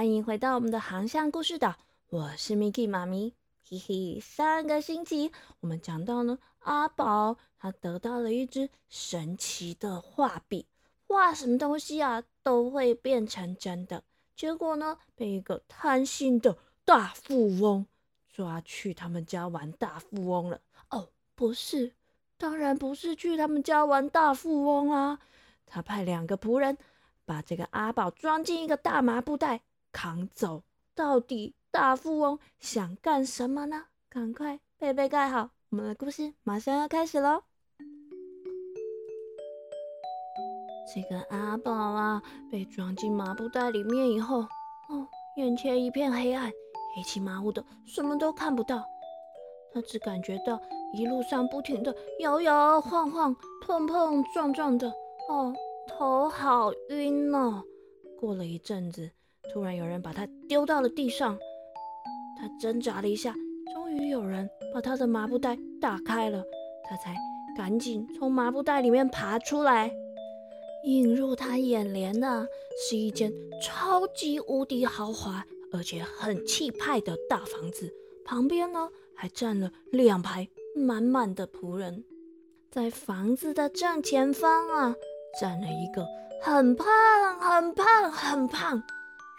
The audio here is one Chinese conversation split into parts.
欢迎回到我们的航向故事岛。我是 Miki 妈咪，嘿嘿。上个星期我们讲到呢，阿宝他得到了一支神奇的画笔，画什么东西啊都会变成真的。结果呢，被一个贪心的大富翁抓去他们家玩大富翁了。哦，不是，当然不是去他们家玩大富翁啊。他派两个仆人。把这个阿宝装进一个大麻布袋，扛走。到底大富翁想干什么呢？赶快被被盖好，我们的故事马上要开始喽！这个阿宝啊，被装进麻布袋里面以后，哦，眼前一片黑暗，黑漆麻乌的，什么都看不到。他只感觉到一路上不停的摇摇晃晃、碰碰撞撞的，哦。头好晕哦！过了一阵子，突然有人把他丢到了地上。他挣扎了一下，终于有人把他的麻布袋打开了，他才赶紧从麻布袋里面爬出来。映入他眼帘的是一间超级无敌豪华而且很气派的大房子，旁边呢还站了两排满满的仆人。在房子的正前方啊。站了一个很胖、很胖、很胖、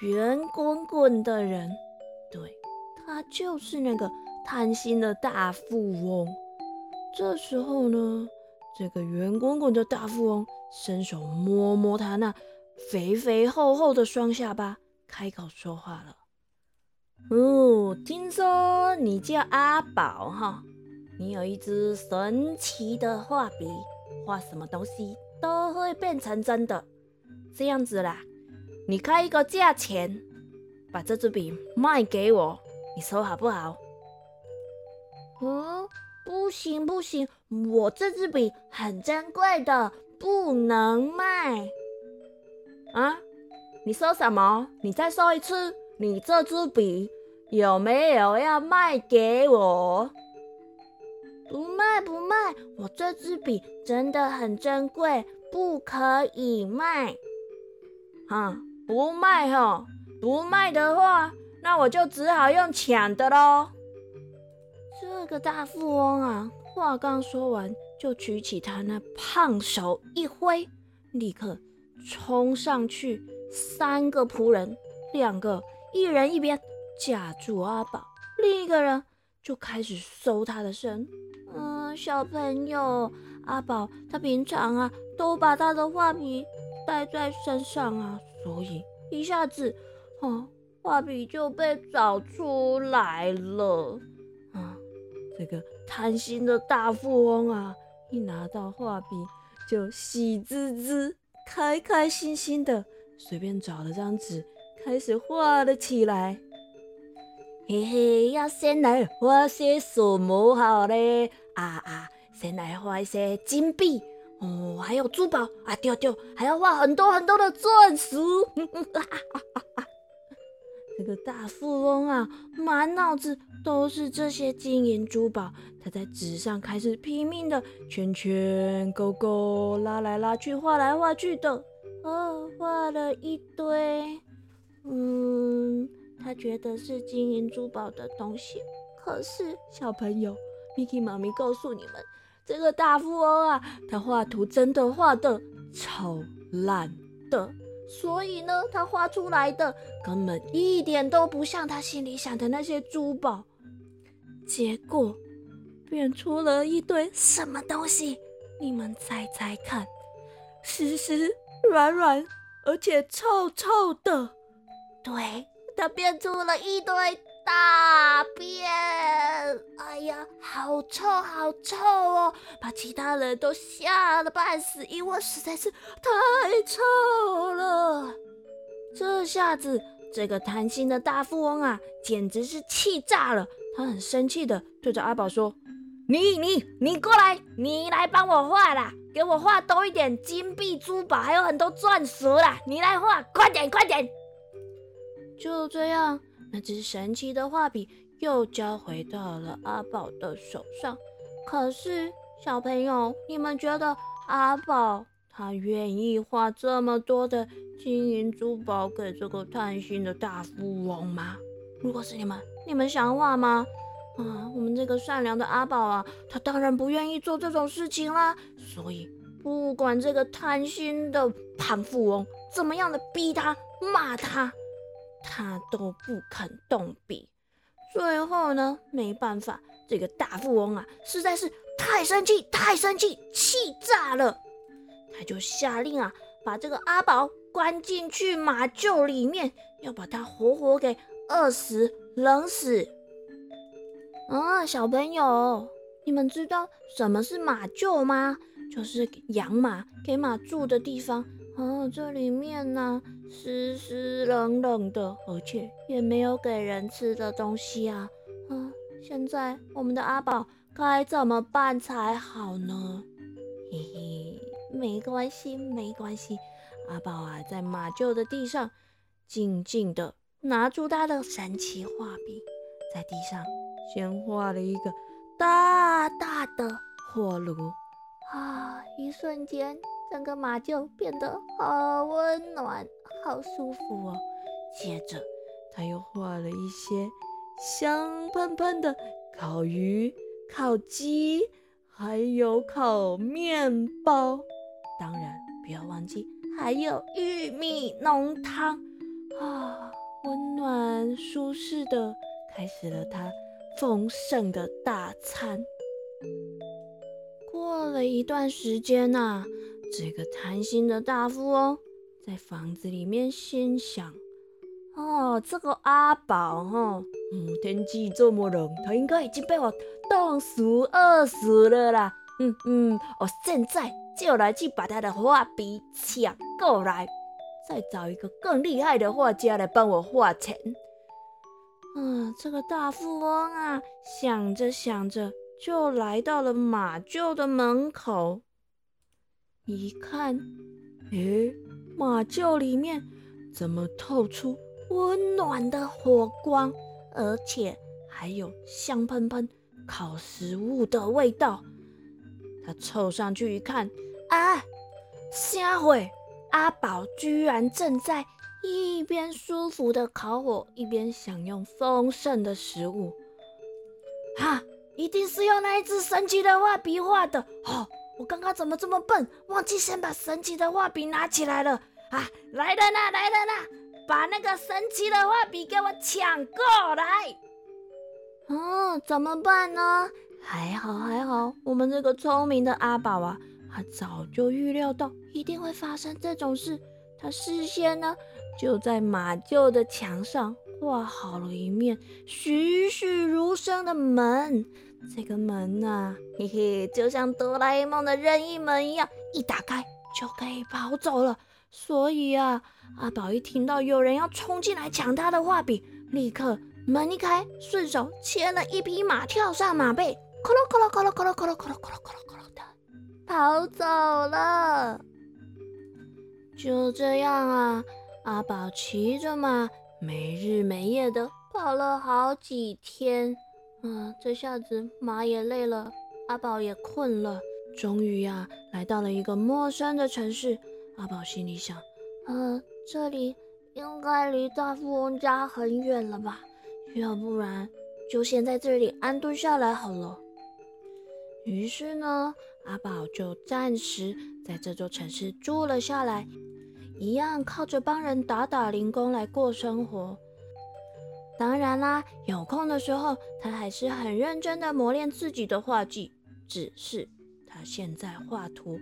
圆滚滚的人，对他就是那个贪心的大富翁。这时候呢，这个圆滚滚的大富翁伸手摸摸他那肥肥厚厚的双下巴，开口说话了：“哦，听说你叫阿宝哈，你有一支神奇的画笔，画什么东西？”都会变成真的，这样子啦。你开一个价钱，把这支笔卖给我，你说好不好？嗯，不行不行，我这支笔很珍贵的，不能卖。啊？你说什么？你再说一次，你这支笔有没有要卖给我？不卖不卖，我这支笔真的很珍贵，不可以卖。哈，不卖哈，不卖的话，那我就只好用抢的喽。这个大富翁啊，话刚说完，就举起他那胖手一挥，立刻冲上去，三个仆人，两个，一人一边架住阿宝，另一个人就开始搜他的身。嗯，小朋友，阿宝他平常啊都把他的画笔带在身上啊，所以一下子，哦，画笔就被找出来了。啊，这个贪心的大富翁啊，一拿到画笔就喜滋滋、开开心心的，随便找了张纸开始画了起来。嘿嘿，要先来画些什么好嘞？啊啊！先来画一些金币哦，还有珠宝啊，丢丢，还要画很多很多的钻石。这个大富翁啊，满脑子都是这些金银珠宝。他在纸上开始拼命的圈圈勾勾，拉来拉去，画来画去的。哦，画了一堆，嗯，他觉得是金银珠宝的东西。可是小朋友。Miki 妈咪告诉你们，这个大富翁啊，他画图真的画的超烂的，所以呢，他画出来的根本一点都不像他心里想的那些珠宝，结果变出了一堆什么东西？你们猜猜看，湿湿软软，而且臭臭的，对，他变出了一堆。大便！哎呀，好臭，好臭哦！把其他人都吓得半死，因为实在是太臭了。这下子，这个贪心的大富翁啊，简直是气炸了。他很生气的对着阿宝说：“你、你、你过来，你来帮我画啦，给我画多一点金币、珠宝，还有很多钻石啦！你来画，快点，快点！”就这样。那支神奇的画笔又交回到了阿宝的手上。可是，小朋友，你们觉得阿宝他愿意画这么多的金银珠宝给这个贪心的大富翁吗？如果是你们，你们想画吗？啊，我们这个善良的阿宝啊，他当然不愿意做这种事情啦。所以，不管这个贪心的胖富翁怎么样的逼他、骂他，他都不肯动笔。最后呢，没办法，这个大富翁啊，实在是太生气、太生气，气炸了。他就下令啊，把这个阿宝关进去马厩里面，要把他活活给饿死、冷死。啊，小朋友，你们知道什么是马厩吗？就是养马、给马住的地方。哦，这里面呢，湿湿冷冷的，而且也没有给人吃的东西啊。啊，现在我们的阿宝该怎么办才好呢？嘿嘿，没关系，没关系。阿宝啊，在马厩的地上静静的拿出他的神奇画笔，在地上。先画了一个大大的火炉啊！一瞬间，整个马厩变得好温暖、好舒服哦。接着，他又画了一些香喷喷的烤鱼、烤鸡，还有烤面包。当然，不要忘记还有玉米浓汤啊！温暖舒适的开始了他。丰盛的大餐。过了一段时间呐，这个贪心的大富翁在房子里面心想：“哦，这个阿宝哈，嗯，天气这么冷，他应该已经被我冻死、饿死了啦。嗯嗯，我现在就来去把他的画笔抢过来，再找一个更厉害的画家来帮我画成。”啊，这个大富翁啊，想着想着，就来到了马厩的门口。一看，诶，马厩里面怎么透出温暖的火光，而且还有香喷喷烤食物的味道？他凑上去一看，啊，瞎会，阿宝居然正在。一边舒服的烤火，一边享用丰盛的食物。哈，一定是用那一支神奇的画笔画的。哦，我刚刚怎么这么笨，忘记先把神奇的画笔拿起来了。啊，来人呐，来人呐，把那个神奇的画笔给我抢过来。哦，怎么办呢？还好还好，我们这个聪明的阿宝啊，他早就预料到一定会发生这种事。他事先呢？就在马厩的墙上画好了一面栩栩如生的门，这个门呐，嘿嘿，就像哆啦 A 梦的任意门一样，一打开就可以跑走了。所以啊，阿宝一听到有人要冲进来抢他的画笔，立刻门一开，顺手牵了一匹马，跳上马背，咯咯咯咯咯咯咯咯咯咯咯咯咯的跑走了。就这样啊。阿宝骑着马，没日没夜的跑了好几天。啊，这下子马也累了，阿宝也困了。终于呀，来到了一个陌生的城市。阿宝心里想：呃，这里应该离大富翁家很远了吧？要不然就先在这里安顿下来好了。于是呢，阿宝就暂时在这座城市住了下来。一样靠着帮人打打零工来过生活。当然啦，有空的时候，他还是很认真的磨练自己的画技。只是他现在画图，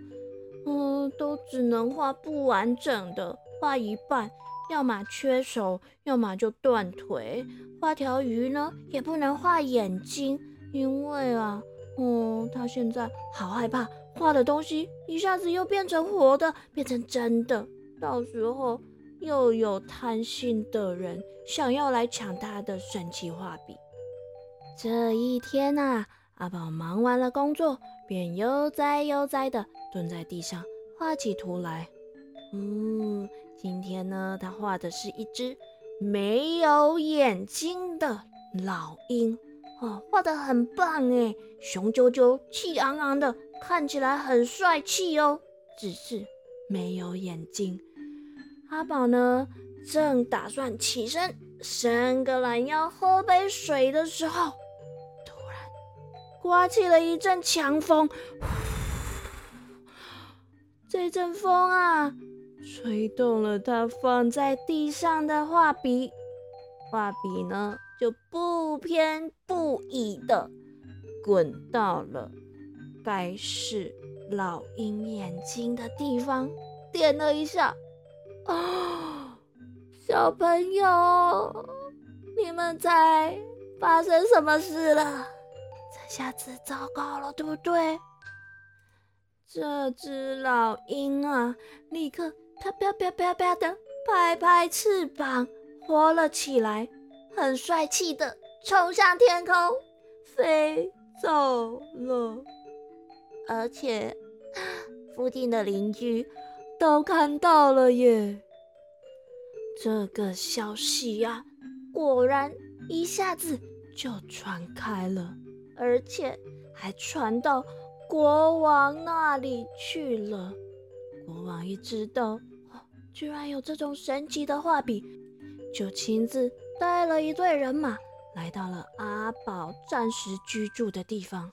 嗯，都只能画不完整的，画一半，要么缺手，要么就断腿。画条鱼呢，也不能画眼睛，因为啊，嗯，他现在好害怕画的东西一下子又变成活的，变成真的。到时候又有贪心的人想要来抢他的神奇画笔。这一天呐，阿宝忙完了工作，便悠哉悠哉的蹲在地上画起图来。嗯，今天呢，他画的是一只没有眼睛的老鹰，哦，画的很棒哎，雄赳赳、气昂昂的，看起来很帅气哦。只是没有眼睛。阿宝呢，正打算起身伸个懒腰喝杯水的时候，突然刮起了一阵强风。这阵风啊，吹动了他放在地上的画笔，画笔呢就不偏不倚的滚到了该是老鹰眼睛的地方，点了一下。哦，小朋友，你们猜发生什么事了？这下子糟糕了，对不对？这只老鹰啊，立刻它啪啪啪啪的拍拍翅膀，活了起来，很帅气的冲向天空，飞走了。而且附近的邻居。都看到了耶！这个消息呀，果然一下子就传开了，而且还传到国王那里去了。国王一知道，居然有这种神奇的画笔，就亲自带了一队人马来到了阿宝暂时居住的地方。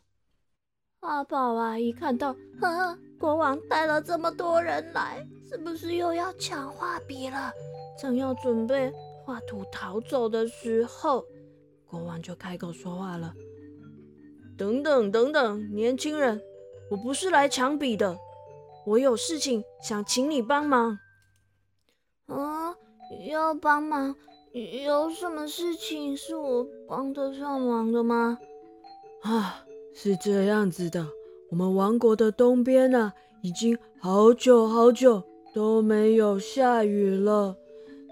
阿宝啊，一看到，呵呵，国王带了这么多人来，是不是又要抢画笔了？正要准备画图逃走的时候，国王就开口说话了：“等等等等，年轻人，我不是来抢笔的，我有事情想请你帮忙。”啊，要帮忙？有什么事情是我帮得上忙的吗？啊。是这样子的，我们王国的东边呢，已经好久好久都没有下雨了，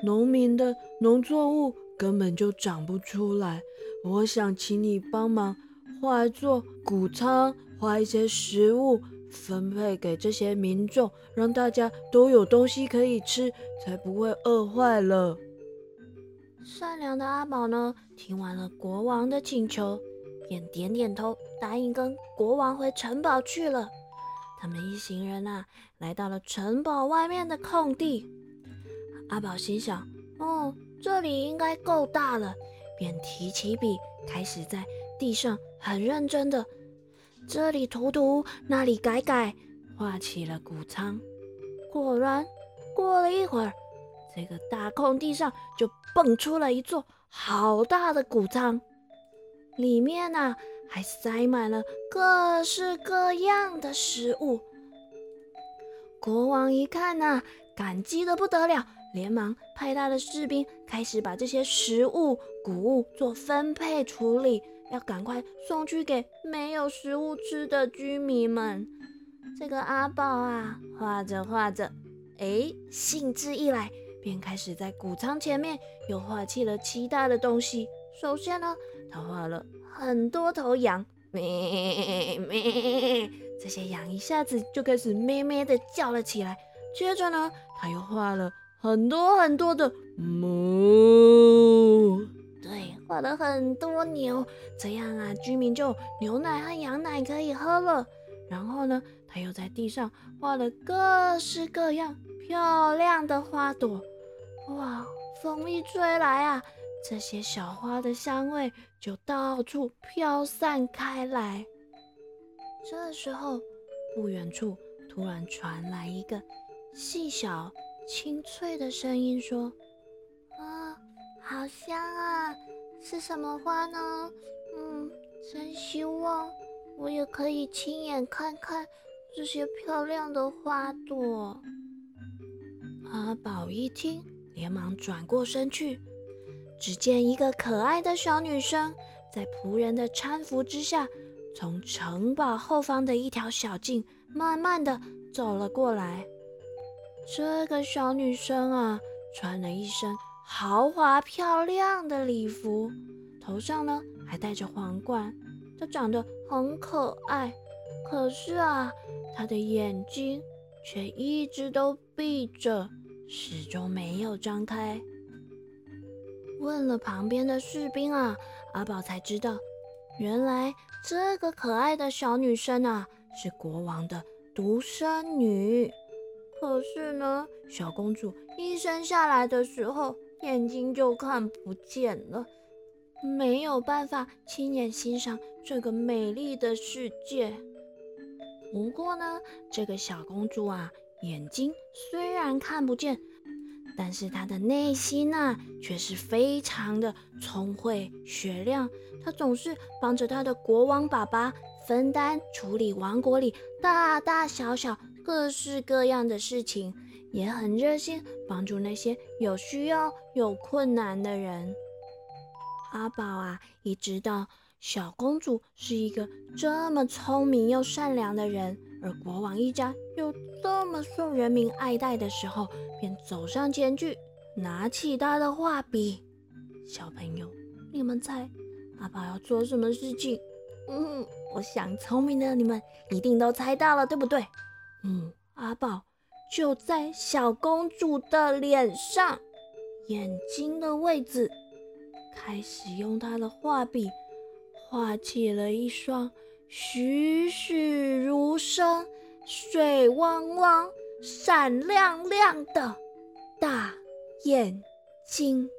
农民的农作物根本就长不出来。我想请你帮忙画作谷仓，画一些食物分配给这些民众，让大家都有东西可以吃，才不会饿坏了。善良的阿宝呢，听完了国王的请求。便点点头，答应跟国王回城堡去了。他们一行人啊，来到了城堡外面的空地。阿宝心想：“哦，这里应该够大了。”便提起笔，开始在地上很认真的这里涂涂，那里改改，画起了谷仓。果然，过了一会儿，这个大空地上就蹦出了一座好大的谷仓。里面呢，还塞满了各式各样的食物。国王一看呐，感激的不得了，连忙派他的士兵开始把这些食物、谷物做分配处理，要赶快送去给没有食物吃的居民们。这个阿宝啊，画着画着，哎，兴致一来，便开始在谷仓前面又画起了其他的东西。首先呢。他画了很多头羊，咩咩，这些羊一下子就开始咩咩的叫了起来。接着呢，他又画了很多很多的母，对，画了很多牛，这样啊，居民就牛奶和羊奶可以喝了。然后呢，他又在地上画了各式各样漂亮的花朵。哇，风一吹来啊！这些小花的香味就到处飘散开来。这时候，不远处突然传来一个细小、清脆的声音，说：“啊，好香啊！是什么花呢？嗯，真希望我也可以亲眼看看这些漂亮的花朵。”阿宝一听，连忙转过身去。只见一个可爱的小女生在仆人的搀扶之下，从城堡后方的一条小径慢慢的走了过来。这个小女生啊，穿了一身豪华漂亮的礼服，头上呢还戴着皇冠。她长得很可爱，可是啊，她的眼睛却一直都闭着，始终没有张开。问了旁边的士兵啊，阿宝才知道，原来这个可爱的小女生啊，是国王的独生女。可是呢，小公主一生下来的时候，眼睛就看不见了，没有办法亲眼欣赏这个美丽的世界。不过呢，这个小公主啊，眼睛虽然看不见，但是她的内心呢，却是非常的聪慧雪亮。她总是帮着她的国王爸爸分担处理王国里大大小小、各式各样的事情，也很热心帮助那些有需要、有困难的人。阿宝啊，一直到。小公主是一个这么聪明又善良的人，而国王一家又这么受人民爱戴的时候，便走上前去，拿起他的画笔。小朋友，你们猜阿宝要做什么事情？嗯，我想聪明的你们一定都猜到了，对不对？嗯，阿宝就在小公主的脸上，眼睛的位置，开始用他的画笔。画起了一双栩栩如生、水汪汪、闪亮亮的大眼睛。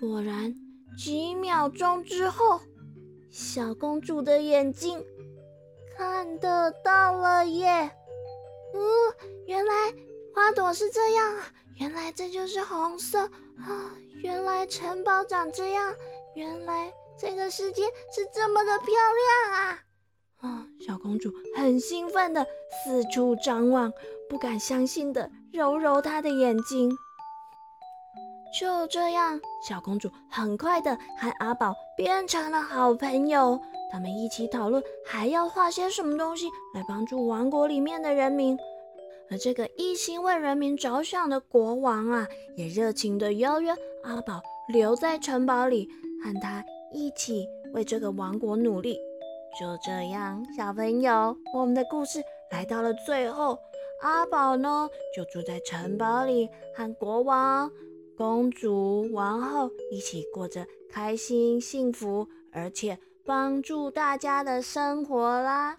果然，几秒钟之后，小公主的眼睛看得到了耶！哦，原来花朵是这样啊！原来这就是红色啊！原来城堡长这样！原来。这个世界是这么的漂亮啊！啊，小公主很兴奋的四处张望，不敢相信的揉揉她的眼睛。就这样，小公主很快的和阿宝变成了好朋友。他们一起讨论还要画些什么东西来帮助王国里面的人民。而这个一心为人民着想的国王啊，也热情的邀约阿宝留在城堡里和他。一起为这个王国努力。就这样，小朋友，我们的故事来到了最后。阿宝呢，就住在城堡里，和国王、公主、王后一起过着开心、幸福，而且帮助大家的生活啦。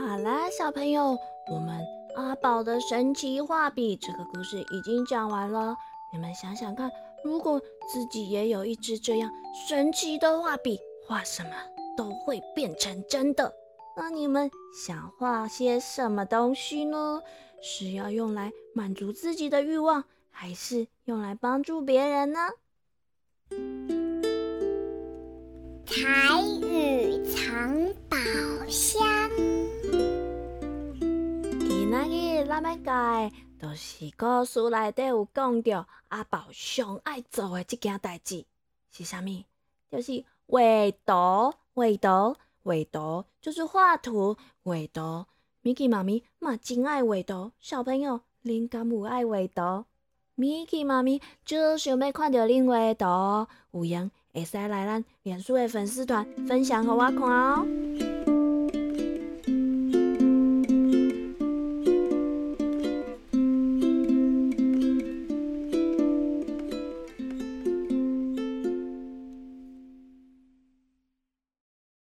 好啦，小朋友，我们阿宝的神奇画笔这个故事已经讲完了。你们想想看。如果自己也有一支这样神奇的画笔，画什么都会变成真的。那你们想画些什么东西呢？是要用来满足自己的欲望，还是用来帮助别人呢？彩雨藏宝箱，今仔日咱们改。就是故事内底有讲到阿宝上爱做的这件代志是啥物？就是画图，画图，画图，就是画图，画图。米奇妈咪嘛真爱画图，小朋友恁敢有爱画图？米奇妈咪就想要看到恁画图，有闲会使来咱脸书的粉丝团分享给我看哦。